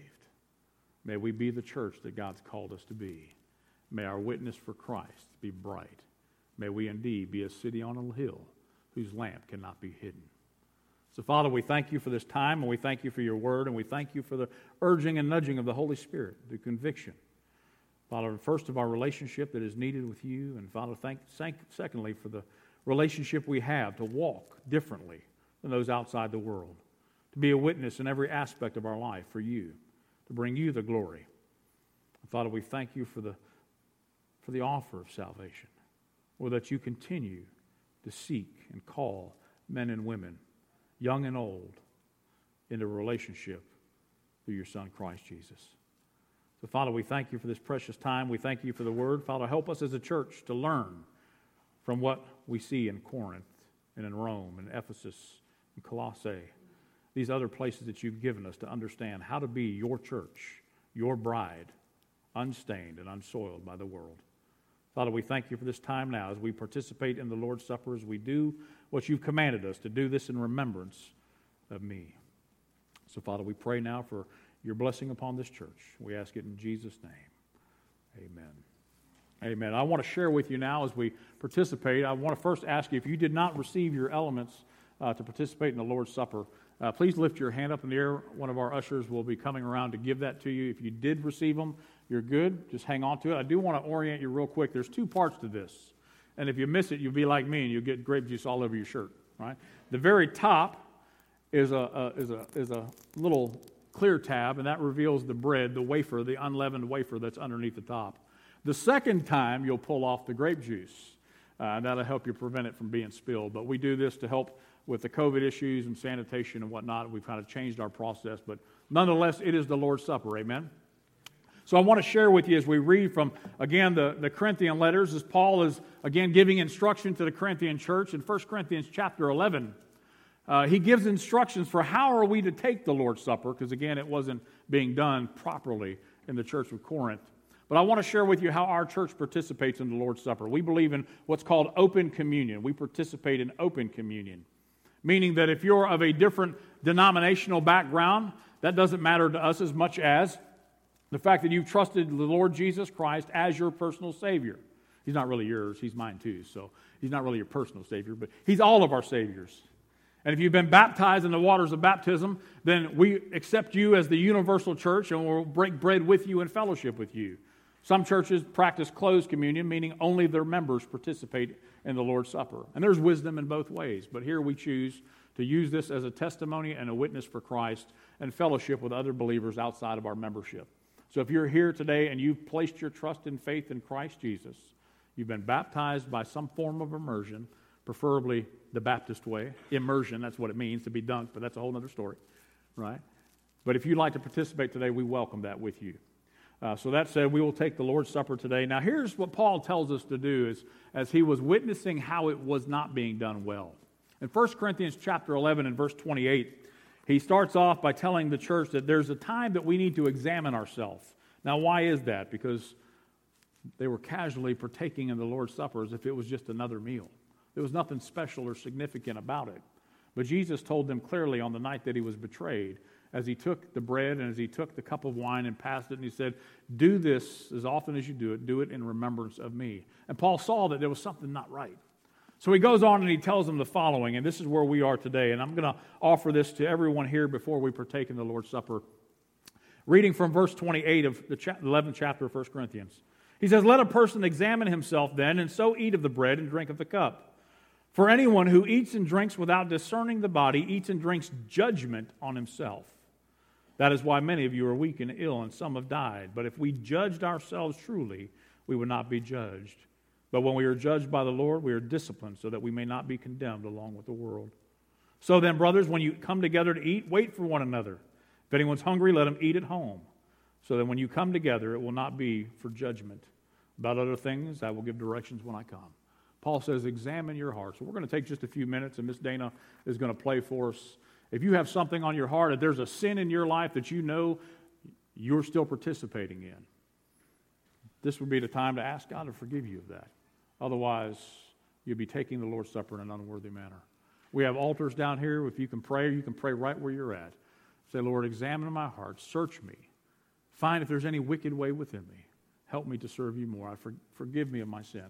Speaker 1: May we be the church that God's called us to be. May our witness for Christ be bright. May we indeed be a city on a hill whose lamp cannot be hidden. So, Father, we thank you for this time, and we thank you for your word, and we thank you for the urging and nudging of the Holy Spirit, the conviction. Father, first of our relationship that is needed with you, and Father, thank, thank, secondly, for the relationship we have to walk differently than those outside the world to be a witness in every aspect of our life for you, to bring you the glory. Father, we thank you for the, for the offer of salvation, or that you continue to seek and call men and women, young and old, into a relationship through your Son, Christ Jesus. So, Father, we thank you for this precious time. We thank you for the word. Father, help us as a church to learn from what we see in Corinth and in Rome and Ephesus and Colossae these other places that you've given us to understand how to be your church, your bride, unstained and unsoiled by the world. Father, we thank you for this time now as we participate in the Lord's Supper, as we do what you've commanded us to do this in remembrance of me. So, Father, we pray now for your blessing upon this church. We ask it in Jesus' name. Amen. Amen. I want to share with you now as we participate. I want to first ask you if you did not receive your elements uh, to participate in the Lord's Supper, uh, please lift your hand up in the air. One of our ushers will be coming around to give that to you. If you did receive them, you're good. Just hang on to it. I do want to orient you real quick. There's two parts to this. And if you miss it, you'll be like me and you'll get grape juice all over your shirt, right? The very top is a, a, is a, is a little clear tab, and that reveals the bread, the wafer, the unleavened wafer that's underneath the top. The second time, you'll pull off the grape juice. Uh, that'll help you prevent it from being spilled. But we do this to help with the COVID issues and sanitation and whatnot. We've kind of changed our process, but nonetheless, it is the Lord's Supper. Amen. So I want to share with you as we read from, again, the, the Corinthian letters, as Paul is, again, giving instruction to the Corinthian church in 1 Corinthians chapter 11. Uh, he gives instructions for how are we to take the Lord's Supper, because, again, it wasn't being done properly in the church of Corinth. But I want to share with you how our church participates in the Lord's Supper. We believe in what's called open communion. We participate in open communion, meaning that if you're of a different denominational background, that doesn't matter to us as much as the fact that you've trusted the Lord Jesus Christ as your personal Savior. He's not really yours, He's mine too. So He's not really your personal Savior, but He's all of our Saviors. And if you've been baptized in the waters of baptism, then we accept you as the universal church and we'll break bread with you and fellowship with you. Some churches practice closed communion, meaning only their members participate in the Lord's Supper. And there's wisdom in both ways, but here we choose to use this as a testimony and a witness for Christ and fellowship with other believers outside of our membership. So if you're here today and you've placed your trust and faith in Christ Jesus, you've been baptized by some form of immersion, preferably the Baptist way. Immersion, that's what it means to be dunked, but that's a whole other story, right? But if you'd like to participate today, we welcome that with you. Uh, so that said, we will take the Lord's Supper today. Now, here's what Paul tells us to do is, as he was witnessing how it was not being done well. In 1 Corinthians chapter 11 and verse 28, he starts off by telling the church that there's a time that we need to examine ourselves. Now, why is that? Because they were casually partaking in the Lord's Supper as if it was just another meal. There was nothing special or significant about it. But Jesus told them clearly on the night that he was betrayed, as he took the bread and as he took the cup of wine and passed it, and he said, Do this as often as you do it, do it in remembrance of me. And Paul saw that there was something not right. So he goes on and he tells them the following, and this is where we are today. And I'm going to offer this to everyone here before we partake in the Lord's Supper. Reading from verse 28 of the 11th chapter of 1 Corinthians. He says, Let a person examine himself then, and so eat of the bread and drink of the cup. For anyone who eats and drinks without discerning the body eats and drinks judgment on himself. That is why many of you are weak and ill, and some have died. But if we judged ourselves truly, we would not be judged. But when we are judged by the Lord, we are disciplined so that we may not be condemned along with the world. So then, brothers, when you come together to eat, wait for one another. If anyone's hungry, let him eat at home. So that when you come together, it will not be for judgment. About other things, I will give directions when I come. Paul says, examine your heart. So we're going to take just a few minutes, and Miss Dana is going to play for us. If you have something on your heart, if there's a sin in your life that you know you're still participating in, this would be the time to ask God to forgive you of that. Otherwise, you'll be taking the Lord's Supper in an unworthy manner. We have altars down here. If you can pray, you can pray right where you're at. Say, Lord, examine my heart, search me, find if there's any wicked way within me. Help me to serve you more. I for, forgive me of my sin.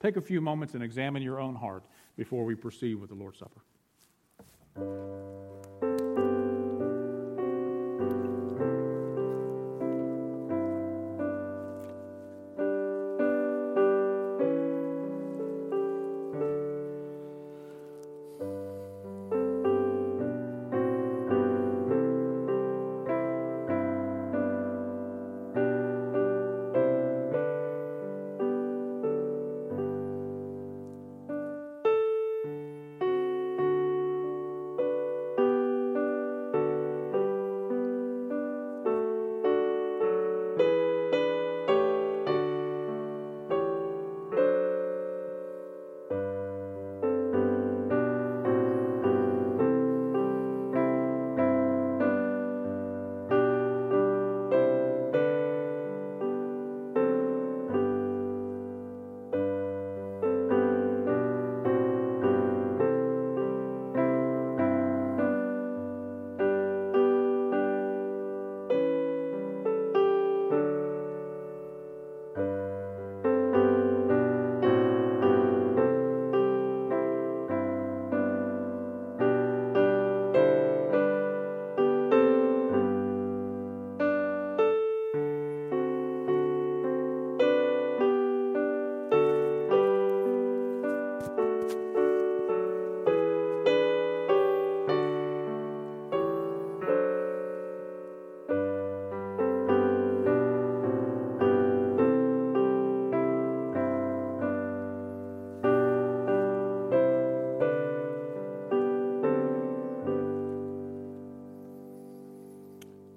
Speaker 1: Take a few moments and examine your own heart before we proceed with the Lord's Supper.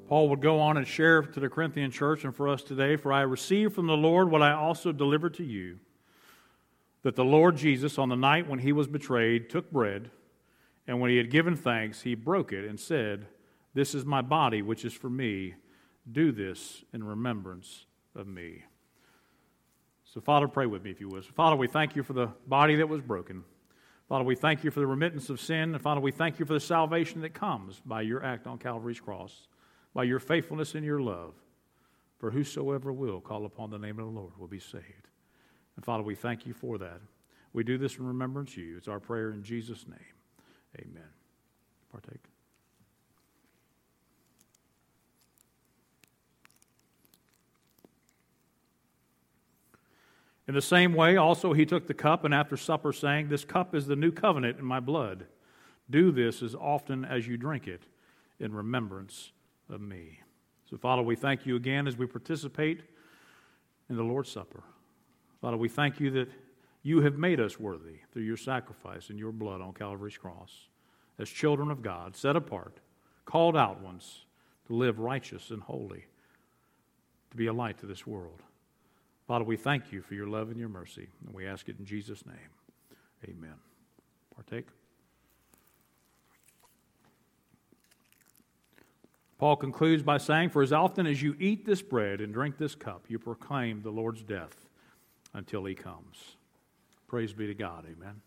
Speaker 1: Paul would go on and share to the Corinthian church and for us today, for I received from the Lord what I also delivered to you that the Lord Jesus, on the night when he was betrayed, took bread, and when he had given thanks, he broke it and said, This is my body, which is for me. Do this in remembrance of me. So, Father, pray with me if you would. Father, we thank you for the body that was broken. Father, we thank you for the remittance of sin. And Father, we thank you for the salvation that comes by your act on Calvary's cross by your faithfulness and your love. For whosoever will call upon the name of the Lord will be saved. And Father, we thank you for that. We do this in remembrance of you. It's our prayer in Jesus' name. Amen. Partake. In the same way, also, he took the cup and after supper, saying, This cup is the new covenant in my blood. Do this as often as you drink it in remembrance of me. So, Father, we thank you again as we participate in the Lord's Supper. Father, we thank you that you have made us worthy through your sacrifice and your blood on Calvary's cross as children of God, set apart, called out ones to live righteous and holy, to be a light to this world. Father, we thank you for your love and your mercy, and we ask it in Jesus' name. Amen. Partake. Paul concludes by saying, For as often as you eat this bread and drink this cup, you proclaim the Lord's death until he comes. Praise be to God. Amen.